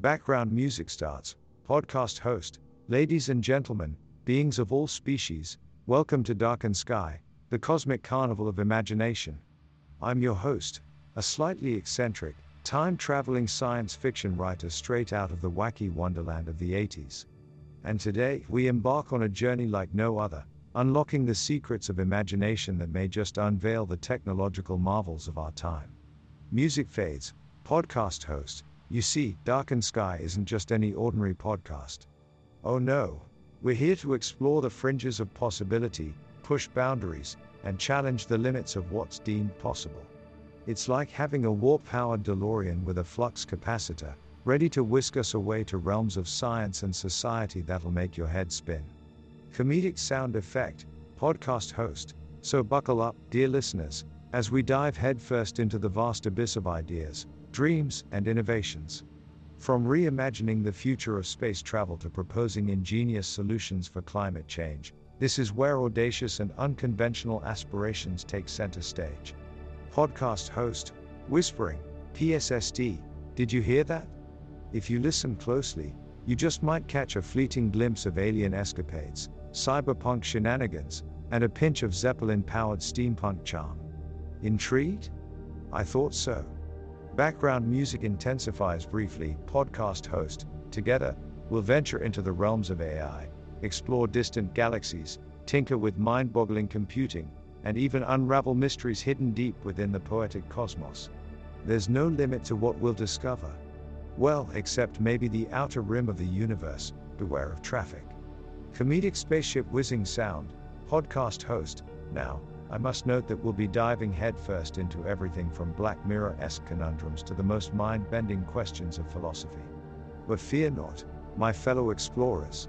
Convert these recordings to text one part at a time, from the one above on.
Background music starts. Podcast host, ladies and gentlemen, beings of all species, welcome to Darkened Sky, the cosmic carnival of imagination. I'm your host, a slightly eccentric, time traveling science fiction writer straight out of the wacky wonderland of the 80s. And today, we embark on a journey like no other, unlocking the secrets of imagination that may just unveil the technological marvels of our time. Music fades, podcast host, you see, Darkened Sky isn't just any ordinary podcast. Oh no, we're here to explore the fringes of possibility, push boundaries, and challenge the limits of what's deemed possible. It's like having a warp powered DeLorean with a flux capacitor, ready to whisk us away to realms of science and society that'll make your head spin. Comedic sound effect, podcast host. So buckle up, dear listeners, as we dive headfirst into the vast abyss of ideas, dreams, and innovations. From reimagining the future of space travel to proposing ingenious solutions for climate change, this is where audacious and unconventional aspirations take center stage. Podcast host, whispering, PSSD, did you hear that? If you listen closely, you just might catch a fleeting glimpse of alien escapades, cyberpunk shenanigans, and a pinch of Zeppelin powered steampunk charm. Intrigued? I thought so. Background music intensifies briefly, podcast host, together, we'll venture into the realms of AI, explore distant galaxies, tinker with mind boggling computing, and even unravel mysteries hidden deep within the poetic cosmos. There's no limit to what we'll discover. Well, except maybe the outer rim of the universe, beware of traffic. Comedic spaceship whizzing sound, podcast host, now, I must note that we'll be diving headfirst into everything from Black Mirror esque conundrums to the most mind bending questions of philosophy. But fear not, my fellow explorers.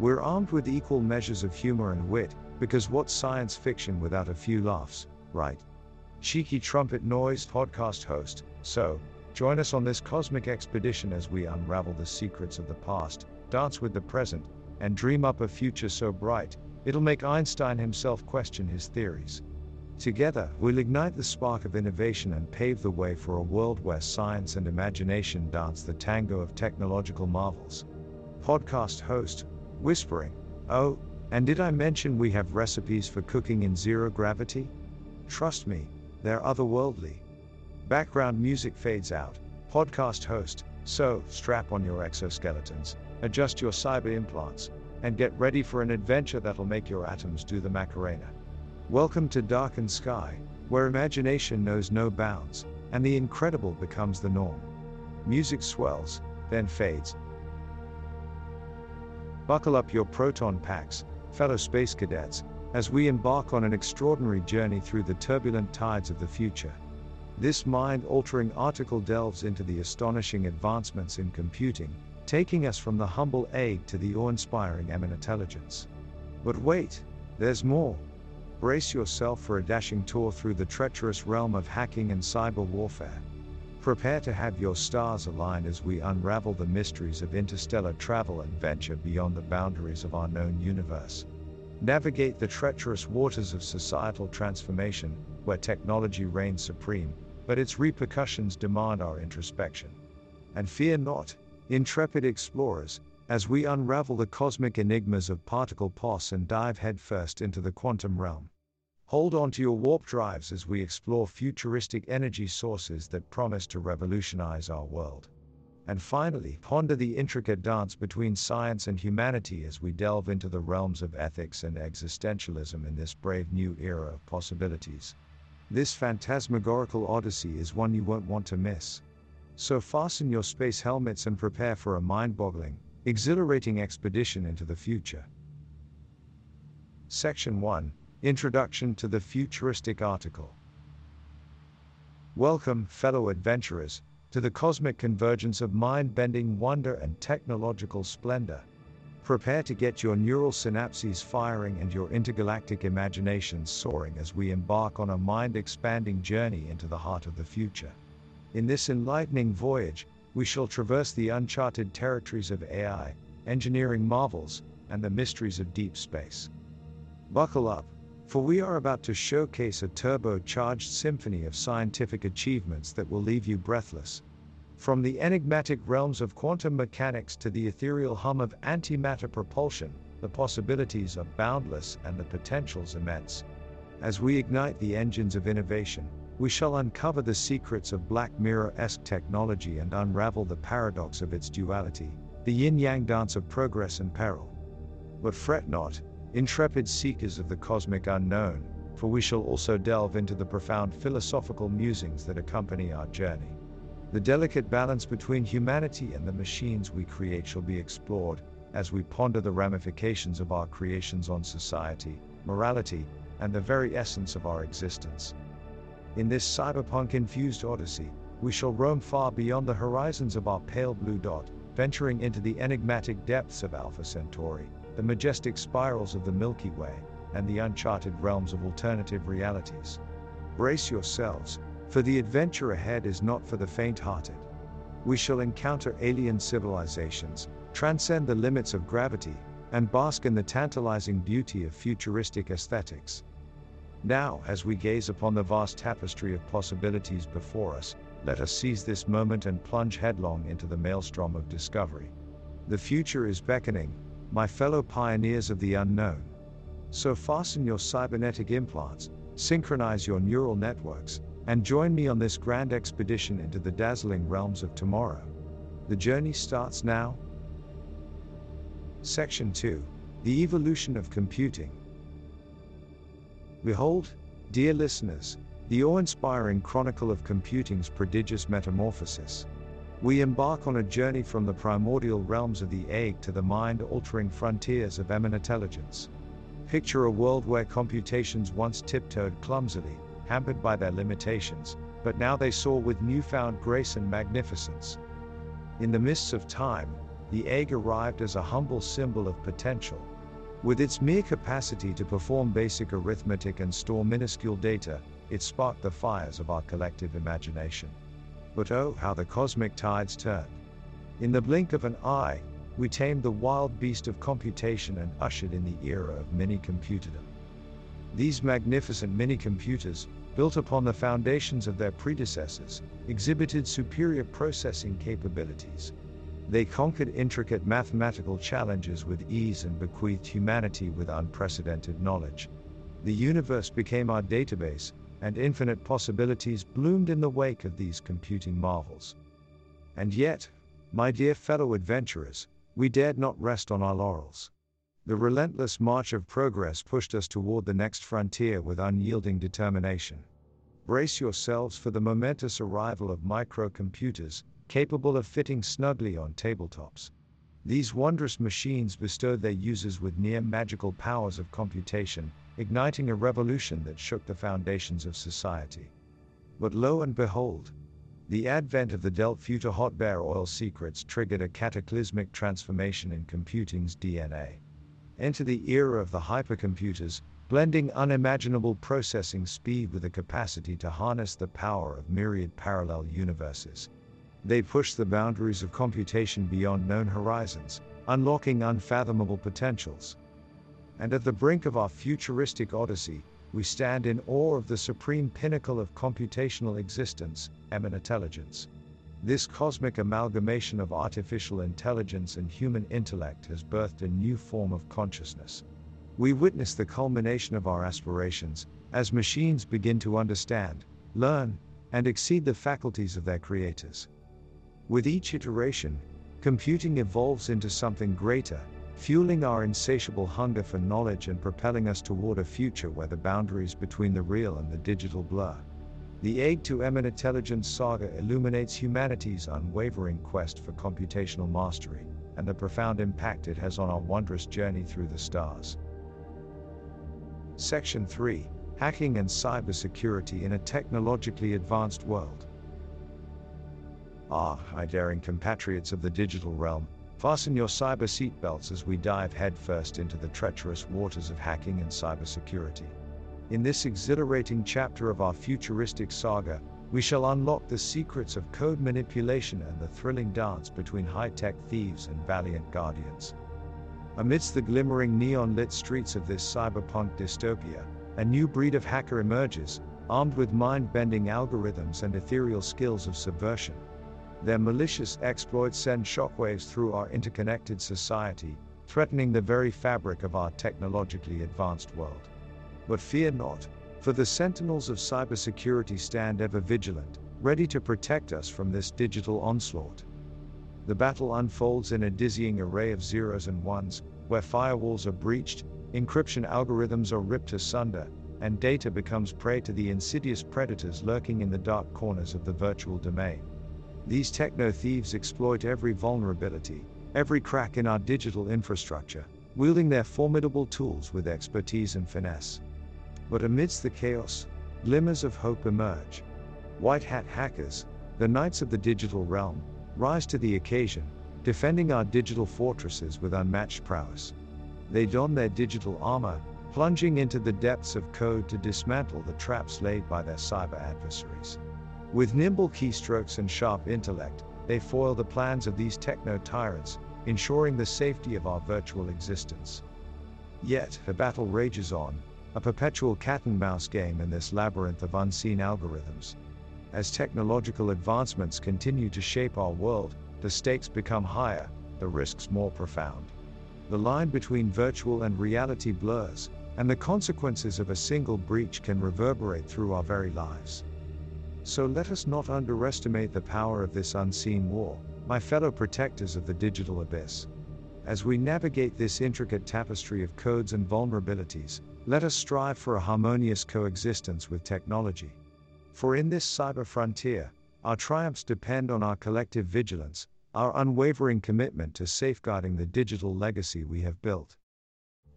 We're armed with equal measures of humor and wit, because what's science fiction without a few laughs, right? Cheeky trumpet noise podcast host, so, join us on this cosmic expedition as we unravel the secrets of the past, dance with the present, and dream up a future so bright, It'll make Einstein himself question his theories. Together, we'll ignite the spark of innovation and pave the way for a world where science and imagination dance the tango of technological marvels. Podcast host, whispering, Oh, and did I mention we have recipes for cooking in zero gravity? Trust me, they're otherworldly. Background music fades out. Podcast host, so strap on your exoskeletons, adjust your cyber implants, and get ready for an adventure that'll make your atoms do the Macarena. Welcome to Darkened Sky, where imagination knows no bounds, and the incredible becomes the norm. Music swells, then fades. Buckle up your proton packs, fellow space cadets, as we embark on an extraordinary journey through the turbulent tides of the future. This mind altering article delves into the astonishing advancements in computing, taking us from the humble egg to the awe inspiring M intelligence. But wait, there's more. Brace yourself for a dashing tour through the treacherous realm of hacking and cyber warfare. Prepare to have your stars align as we unravel the mysteries of interstellar travel and venture beyond the boundaries of our known universe. Navigate the treacherous waters of societal transformation, where technology reigns supreme, but its repercussions demand our introspection. And fear not, Intrepid explorers, as we unravel the cosmic enigmas of particle pos and dive headfirst into the quantum realm. Hold on to your warp drives as we explore futuristic energy sources that promise to revolutionize our world. And finally, ponder the intricate dance between science and humanity as we delve into the realms of ethics and existentialism in this brave new era of possibilities. This phantasmagorical odyssey is one you won't want to miss. So fasten your space helmets and prepare for a mind boggling, exhilarating expedition into the future. Section 1 Introduction to the Futuristic Article. Welcome, fellow adventurers, to the cosmic convergence of mind bending wonder and technological splendor. Prepare to get your neural synapses firing and your intergalactic imaginations soaring as we embark on a mind expanding journey into the heart of the future. In this enlightening voyage, we shall traverse the uncharted territories of AI, engineering marvels, and the mysteries of deep space. Buckle up, for we are about to showcase a turbocharged symphony of scientific achievements that will leave you breathless. From the enigmatic realms of quantum mechanics to the ethereal hum of antimatter propulsion, the possibilities are boundless and the potentials immense. As we ignite the engines of innovation, we shall uncover the secrets of Black Mirror esque technology and unravel the paradox of its duality, the yin yang dance of progress and peril. But fret not, intrepid seekers of the cosmic unknown, for we shall also delve into the profound philosophical musings that accompany our journey. The delicate balance between humanity and the machines we create shall be explored as we ponder the ramifications of our creations on society, morality, and the very essence of our existence. In this cyberpunk infused odyssey, we shall roam far beyond the horizons of our pale blue dot, venturing into the enigmatic depths of Alpha Centauri, the majestic spirals of the Milky Way, and the uncharted realms of alternative realities. Brace yourselves, for the adventure ahead is not for the faint hearted. We shall encounter alien civilizations, transcend the limits of gravity, and bask in the tantalizing beauty of futuristic aesthetics. Now, as we gaze upon the vast tapestry of possibilities before us, let us seize this moment and plunge headlong into the maelstrom of discovery. The future is beckoning, my fellow pioneers of the unknown. So fasten your cybernetic implants, synchronize your neural networks, and join me on this grand expedition into the dazzling realms of tomorrow. The journey starts now. Section 2 The Evolution of Computing. Behold, dear listeners, the awe inspiring chronicle of computing's prodigious metamorphosis. We embark on a journey from the primordial realms of the egg to the mind altering frontiers of eminent intelligence. Picture a world where computations once tiptoed clumsily, hampered by their limitations, but now they soar with newfound grace and magnificence. In the mists of time, the egg arrived as a humble symbol of potential. With its mere capacity to perform basic arithmetic and store minuscule data, it sparked the fires of our collective imagination. But oh, how the cosmic tides turned! In the blink of an eye, we tamed the wild beast of computation and ushered in the era of mini computerdom. These magnificent mini computers, built upon the foundations of their predecessors, exhibited superior processing capabilities. They conquered intricate mathematical challenges with ease and bequeathed humanity with unprecedented knowledge. The universe became our database, and infinite possibilities bloomed in the wake of these computing marvels. And yet, my dear fellow adventurers, we dared not rest on our laurels. The relentless march of progress pushed us toward the next frontier with unyielding determination. Brace yourselves for the momentous arrival of microcomputers, capable of fitting snugly on tabletops. These wondrous machines bestowed their users with near magical powers of computation, igniting a revolution that shook the foundations of society. But lo and behold, the advent of the Future Hot Bare Oil Secrets triggered a cataclysmic transformation in computing's DNA. Enter the era of the hypercomputers, blending unimaginable processing speed with the capacity to harness the power of myriad parallel universes. They push the boundaries of computation beyond known horizons, unlocking unfathomable potentials. And at the brink of our futuristic odyssey, we stand in awe of the supreme pinnacle of computational existence, eminent intelligence. This cosmic amalgamation of artificial intelligence and human intellect has birthed a new form of consciousness. We witness the culmination of our aspirations, as machines begin to understand, learn, and exceed the faculties of their creators. With each iteration, computing evolves into something greater, fueling our insatiable hunger for knowledge and propelling us toward a future where the boundaries between the real and the digital blur. The Egg to Eminent Intelligence saga illuminates humanity's unwavering quest for computational mastery, and the profound impact it has on our wondrous journey through the stars. Section 3 Hacking and Cybersecurity in a Technologically Advanced World. Ah, my daring compatriots of the digital realm, fasten your cyber seatbelts as we dive headfirst into the treacherous waters of hacking and cybersecurity. In this exhilarating chapter of our futuristic saga, we shall unlock the secrets of code manipulation and the thrilling dance between high tech thieves and valiant guardians. Amidst the glimmering neon lit streets of this cyberpunk dystopia, a new breed of hacker emerges, armed with mind bending algorithms and ethereal skills of subversion. Their malicious exploits send shockwaves through our interconnected society, threatening the very fabric of our technologically advanced world. But fear not, for the sentinels of cybersecurity stand ever vigilant, ready to protect us from this digital onslaught. The battle unfolds in a dizzying array of zeros and ones, where firewalls are breached, encryption algorithms are ripped asunder, and data becomes prey to the insidious predators lurking in the dark corners of the virtual domain. These techno thieves exploit every vulnerability, every crack in our digital infrastructure, wielding their formidable tools with expertise and finesse. But amidst the chaos, glimmers of hope emerge. White hat hackers, the knights of the digital realm, rise to the occasion, defending our digital fortresses with unmatched prowess. They don their digital armor, plunging into the depths of code to dismantle the traps laid by their cyber adversaries. With nimble keystrokes and sharp intellect, they foil the plans of these techno tyrants, ensuring the safety of our virtual existence. Yet, the battle rages on, a perpetual cat and mouse game in this labyrinth of unseen algorithms. As technological advancements continue to shape our world, the stakes become higher, the risks more profound. The line between virtual and reality blurs, and the consequences of a single breach can reverberate through our very lives. So let us not underestimate the power of this unseen war, my fellow protectors of the digital abyss. As we navigate this intricate tapestry of codes and vulnerabilities, let us strive for a harmonious coexistence with technology. For in this cyber frontier, our triumphs depend on our collective vigilance, our unwavering commitment to safeguarding the digital legacy we have built.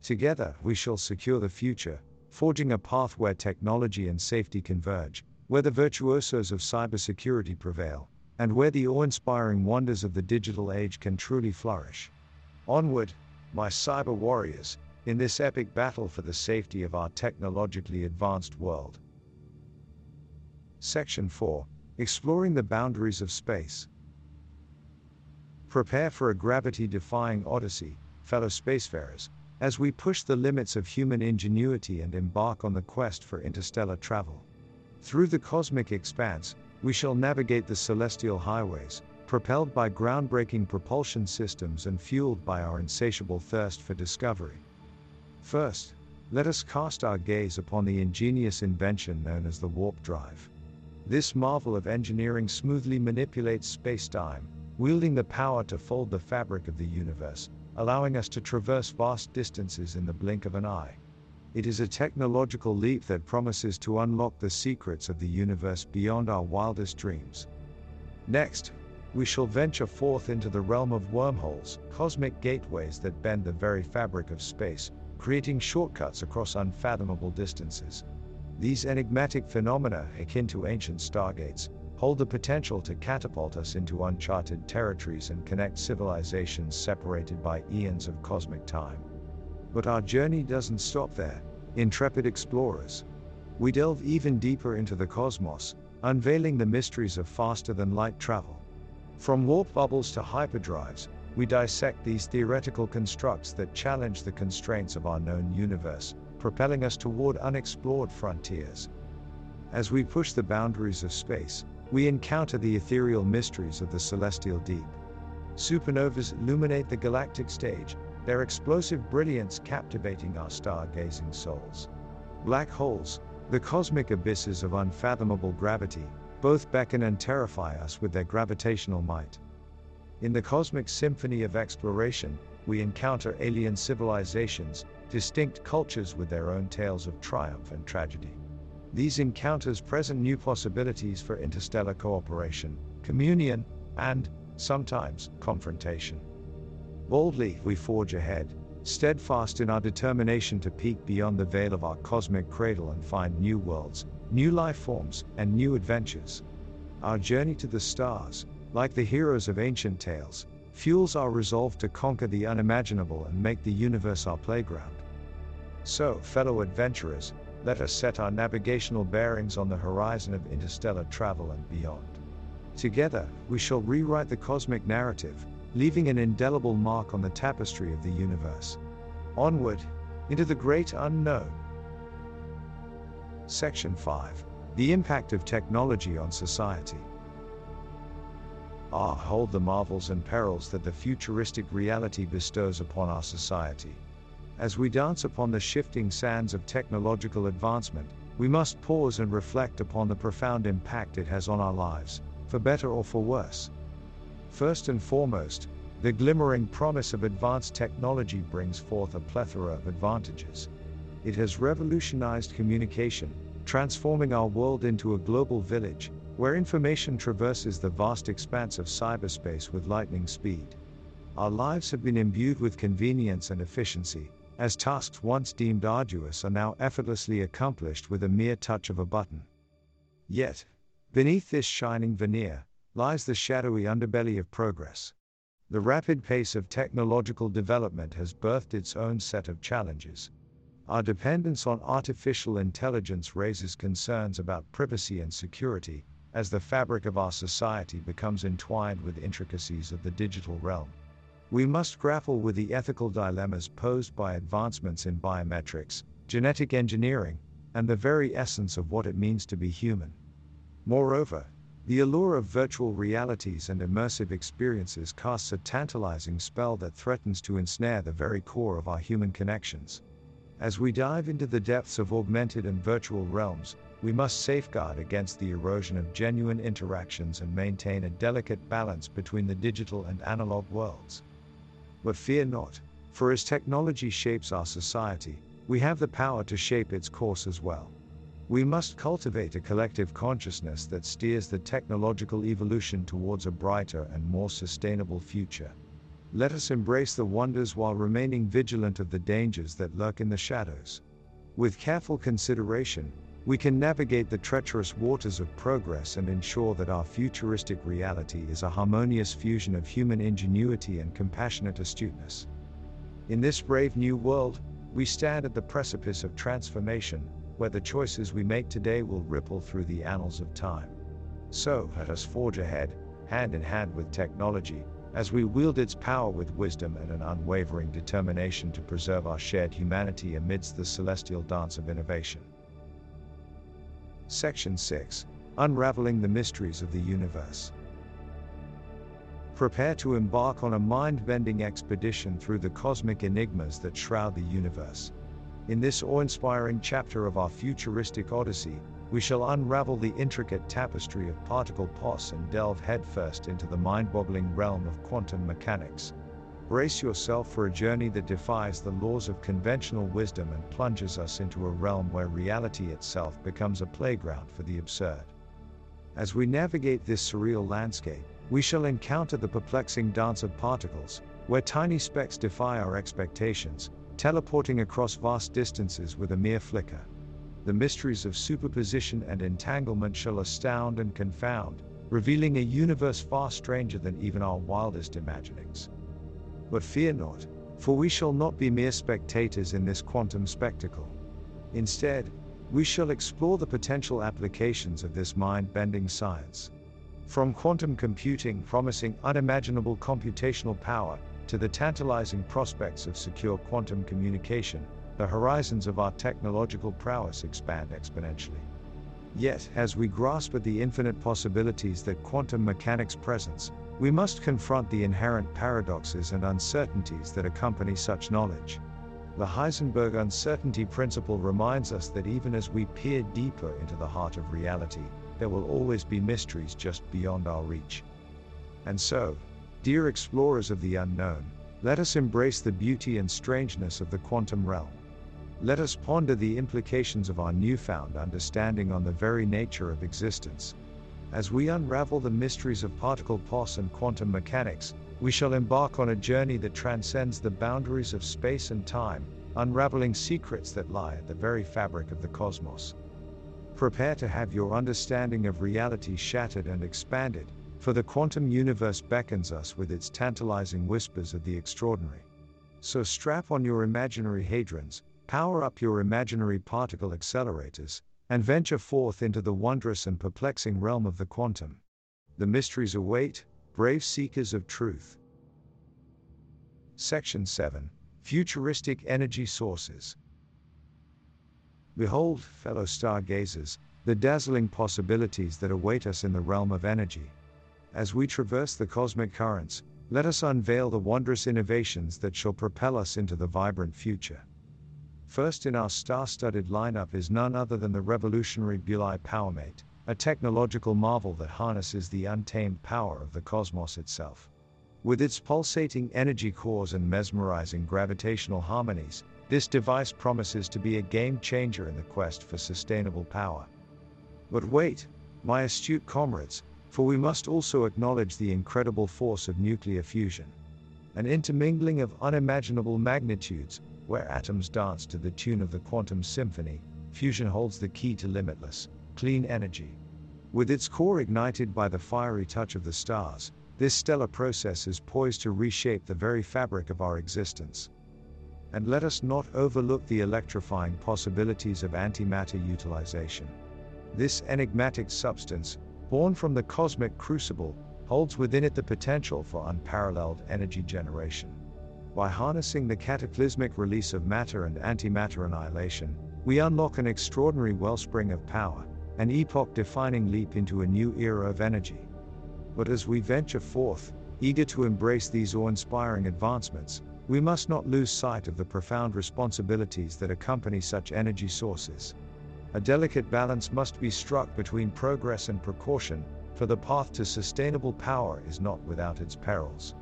Together, we shall secure the future, forging a path where technology and safety converge, where the virtuosos of cybersecurity prevail, and where the awe inspiring wonders of the digital age can truly flourish. Onward, my cyber warriors, in this epic battle for the safety of our technologically advanced world. Section 4 Exploring the Boundaries of Space. Prepare for a gravity defying odyssey, fellow spacefarers, as we push the limits of human ingenuity and embark on the quest for interstellar travel. Through the cosmic expanse, we shall navigate the celestial highways, propelled by groundbreaking propulsion systems and fueled by our insatiable thirst for discovery. First, let us cast our gaze upon the ingenious invention known as the warp drive. This marvel of engineering smoothly manipulates space-time, wielding the power to fold the fabric of the universe, allowing us to traverse vast distances in the blink of an eye. It is a technological leap that promises to unlock the secrets of the universe beyond our wildest dreams. Next, we shall venture forth into the realm of wormholes, cosmic gateways that bend the very fabric of space, creating shortcuts across unfathomable distances. These enigmatic phenomena, akin to ancient stargates, hold the potential to catapult us into uncharted territories and connect civilizations separated by eons of cosmic time. But our journey doesn't stop there, intrepid explorers. We delve even deeper into the cosmos, unveiling the mysteries of faster than light travel. From warp bubbles to hyperdrives, we dissect these theoretical constructs that challenge the constraints of our known universe, propelling us toward unexplored frontiers. As we push the boundaries of space, we encounter the ethereal mysteries of the celestial deep. Supernovas illuminate the galactic stage, their explosive brilliance captivating our stargazing souls. Black holes, the cosmic abysses of unfathomable gravity, both beckon and terrify us with their gravitational might. In the cosmic symphony of exploration, we encounter alien civilizations, distinct cultures with their own tales of triumph and tragedy. These encounters present new possibilities for interstellar cooperation, communion, and, sometimes, confrontation. Boldly, we forge ahead, steadfast in our determination to peek beyond the veil of our cosmic cradle and find new worlds, new life forms, and new adventures. Our journey to the stars, like the heroes of ancient tales, fuels our resolve to conquer the unimaginable and make the universe our playground. So, fellow adventurers, let us set our navigational bearings on the horizon of interstellar travel and beyond. Together, we shall rewrite the cosmic narrative, leaving an indelible mark on the tapestry of the universe. Onward, into the great unknown. Section 5 The Impact of Technology on Society. Ah, hold the marvels and perils that the futuristic reality bestows upon our society. As we dance upon the shifting sands of technological advancement, we must pause and reflect upon the profound impact it has on our lives, for better or for worse. First and foremost, the glimmering promise of advanced technology brings forth a plethora of advantages. It has revolutionized communication, transforming our world into a global village, where information traverses the vast expanse of cyberspace with lightning speed. Our lives have been imbued with convenience and efficiency, as tasks once deemed arduous are now effortlessly accomplished with a mere touch of a button. Yet, beneath this shining veneer, lies the shadowy underbelly of progress. The rapid pace of technological development has birthed its own set of challenges. Our dependence on artificial intelligence raises concerns about privacy and security, as the fabric of our society becomes entwined with intricacies of the digital realm. We must grapple with the ethical dilemmas posed by advancements in biometrics, genetic engineering, and the very essence of what it means to be human. Moreover, the allure of virtual realities and immersive experiences casts a tantalizing spell that threatens to ensnare the very core of our human connections. As we dive into the depths of augmented and virtual realms, we must safeguard against the erosion of genuine interactions and maintain a delicate balance between the digital and analog worlds. But fear not, for as technology shapes our society, we have the power to shape its course as well. We must cultivate a collective consciousness that steers the technological evolution towards a brighter and more sustainable future. Let us embrace the wonders while remaining vigilant of the dangers that lurk in the shadows. With careful consideration, we can navigate the treacherous waters of progress and ensure that our futuristic reality is a harmonious fusion of human ingenuity and compassionate astuteness. In this brave new world, we stand at the precipice of transformation, where the choices we make today will ripple through the annals of time. So, let us forge ahead, hand in hand with technology, as we wield its power with wisdom and an unwavering determination to preserve our shared humanity amidst the celestial dance of innovation. Section 6 Unraveling the Mysteries of the Universe. Prepare to embark on a mind bending expedition through the cosmic enigmas that shroud the universe. In this awe inspiring chapter of our futuristic odyssey, we shall unravel the intricate tapestry of particle pos and delve headfirst into the mind boggling realm of quantum mechanics, Brace yourself for a journey that defies the laws of conventional wisdom and plunges us into a realm where reality itself becomes a playground for the absurd. As we navigate this surreal landscape, we shall encounter the perplexing dance of particles, where tiny specks defy our expectations, teleporting across vast distances with a mere flicker. The mysteries of superposition and entanglement shall astound and confound, revealing a universe far stranger than even our wildest imaginings. But fear not, for we shall not be mere spectators in this quantum spectacle. Instead, we shall explore the potential applications of this mind bending science. From quantum computing promising unimaginable computational power, to the tantalizing prospects of secure quantum communication, the horizons of our technological prowess expand exponentially. Yet, as we grasp at the infinite possibilities that quantum mechanics presents, we must confront the inherent paradoxes and uncertainties that accompany such knowledge. The Heisenberg uncertainty principle reminds us that even as we peer deeper into the heart of reality, there will always be mysteries just beyond our reach. And so, dear explorers of the unknown, let us embrace the beauty and strangeness of the quantum realm. Let us ponder the implications of our newfound understanding on the very nature of existence, as we unravel the mysteries of particle pos and quantum mechanics, we shall embark on a journey that transcends the boundaries of space and time, unraveling secrets that lie at the very fabric of the cosmos. Prepare to have your understanding of reality shattered and expanded, for the quantum universe beckons us with its tantalizing whispers of the extraordinary. So strap on your imaginary hadrons, power up your imaginary particle accelerators, and venture forth into the wondrous and perplexing realm of the quantum. The mysteries await, brave seekers of truth. Section 7 Futuristic Energy Sources. Behold, fellow stargazers, the dazzling possibilities that await us in the realm of energy. As we traverse the cosmic currents, let us unveil the wondrous innovations that shall propel us into the vibrant future. First in our star studded lineup is none other than the revolutionary Bulleye PowerMate, a technological marvel that harnesses the untamed power of the cosmos itself. With its pulsating energy cores and mesmerizing gravitational harmonies, this device promises to be a game changer in the quest for sustainable power. But wait, my astute comrades, for we must also acknowledge the incredible force of nuclear fusion. An intermingling of unimaginable magnitudes, where atoms dance to the tune of the quantum symphony, fusion holds the key to limitless, clean energy. With its core ignited by the fiery touch of the stars, this stellar process is poised to reshape the very fabric of our existence. And let us not overlook the electrifying possibilities of antimatter utilization. This enigmatic substance, born from the cosmic crucible, holds within it the potential for unparalleled energy generation. By harnessing the cataclysmic release of matter and antimatter annihilation, we unlock an extraordinary wellspring of power, an epoch defining leap into a new era of energy. But as we venture forth, eager to embrace these awe inspiring advancements, we must not lose sight of the profound responsibilities that accompany such energy sources. A delicate balance must be struck between progress and precaution, for the path to sustainable power is not without its perils.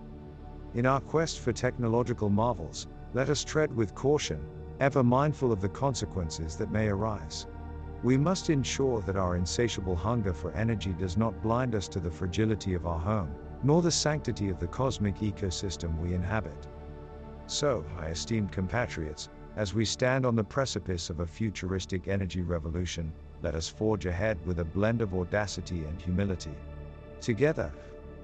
In our quest for technological marvels, let us tread with caution, ever mindful of the consequences that may arise. We must ensure that our insatiable hunger for energy does not blind us to the fragility of our home, nor the sanctity of the cosmic ecosystem we inhabit. So, my esteemed compatriots, as we stand on the precipice of a futuristic energy revolution, let us forge ahead with a blend of audacity and humility. Together,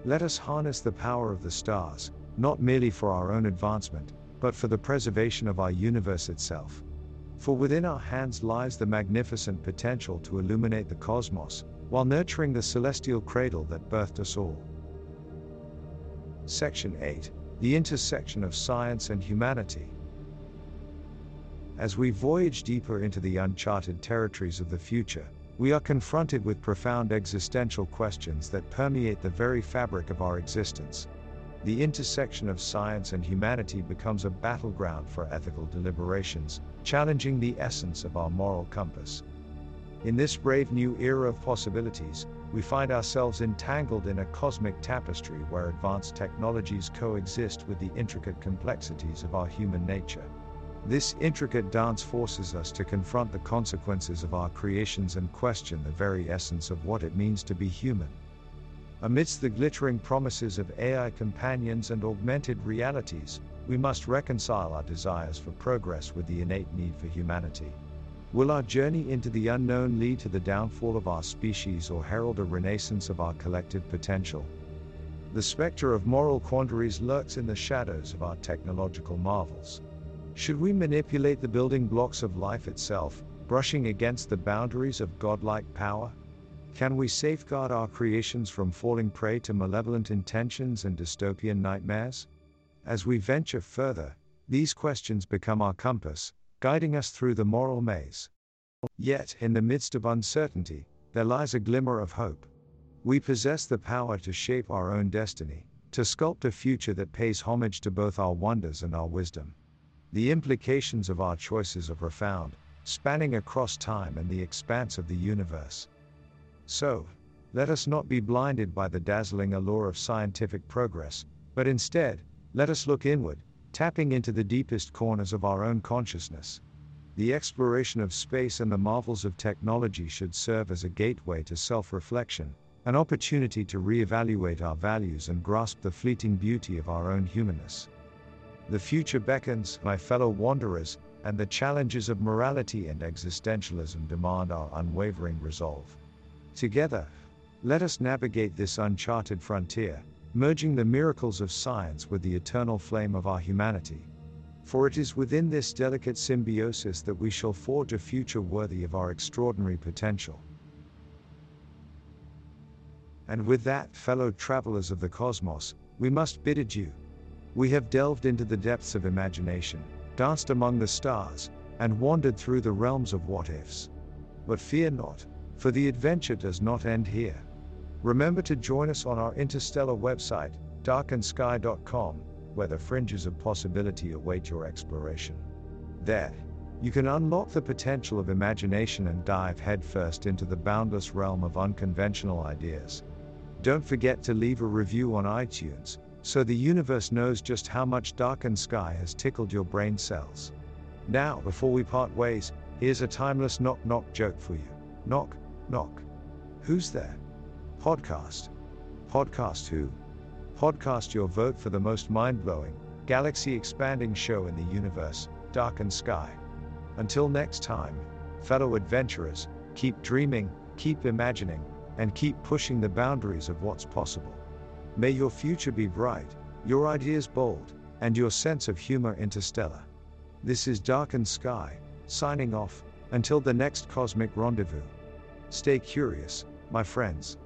let us harness the power of the stars, not merely for our own advancement, but for the preservation of our universe itself. For within our hands lies the magnificent potential to illuminate the cosmos, while nurturing the celestial cradle that birthed us all. Section 8 the intersection of science and humanity. As we voyage deeper into the uncharted territories of the future, we are confronted with profound existential questions that permeate the very fabric of our existence. The intersection of science and humanity becomes a battleground for ethical deliberations, challenging the essence of our moral compass. In this brave new era of possibilities, we find ourselves entangled in a cosmic tapestry where advanced technologies coexist with the intricate complexities of our human nature. This intricate dance forces us to confront the consequences of our creations and question the very essence of what it means to be human. Amidst the glittering promises of AI companions and augmented realities, we must reconcile our desires for progress with the innate need for humanity. Will our journey into the unknown lead to the downfall of our species or herald a renaissance of our collective potential? The specter of moral quandaries lurks in the shadows of our technological marvels. Should we manipulate the building blocks of life itself, brushing against the boundaries of godlike power? Can we safeguard our creations from falling prey to malevolent intentions and dystopian nightmares? As we venture further, these questions become our compass, guiding us through the moral maze. Yet, in the midst of uncertainty, there lies a glimmer of hope. We possess the power to shape our own destiny, to sculpt a future that pays homage to both our wonders and our wisdom. The implications of our choices are profound, spanning across time and the expanse of the universe. So, let us not be blinded by the dazzling allure of scientific progress, but instead, let us look inward, tapping into the deepest corners of our own consciousness. The exploration of space and the marvels of technology should serve as a gateway to self reflection, an opportunity to re-evaluate our values and grasp the fleeting beauty of our own humanness. The future beckons, my fellow wanderers, and the challenges of morality and existentialism demand our unwavering resolve. Together, let us navigate this uncharted frontier, merging the miracles of science with the eternal flame of our humanity. For it is within this delicate symbiosis that we shall forge a future worthy of our extraordinary potential. And with that, fellow travelers of the cosmos, we must bid adieu. We have delved into the depths of imagination, danced among the stars, and wandered through the realms of what ifs. But fear not, for the adventure does not end here. Remember to join us on our interstellar website, darkensky.com, where the fringes of possibility await your exploration. There, you can unlock the potential of imagination and dive headfirst into the boundless realm of unconventional ideas. Don't forget to leave a review on iTunes, so the universe knows just how much darkened sky has tickled your brain cells. Now, before we part ways, here's a timeless knock knock joke for you. Knock, knock. Who's there? Podcast. Podcast who? Podcast your vote for the most mind blowing, galaxy expanding show in the universe, Darkened Sky. Until next time, fellow adventurers, keep dreaming, keep imagining, and keep pushing the boundaries of what's possible. May your future be bright, your ideas bold, and your sense of humor interstellar. This is Darkened Sky, signing off, until the next cosmic rendezvous. Stay curious, my friends.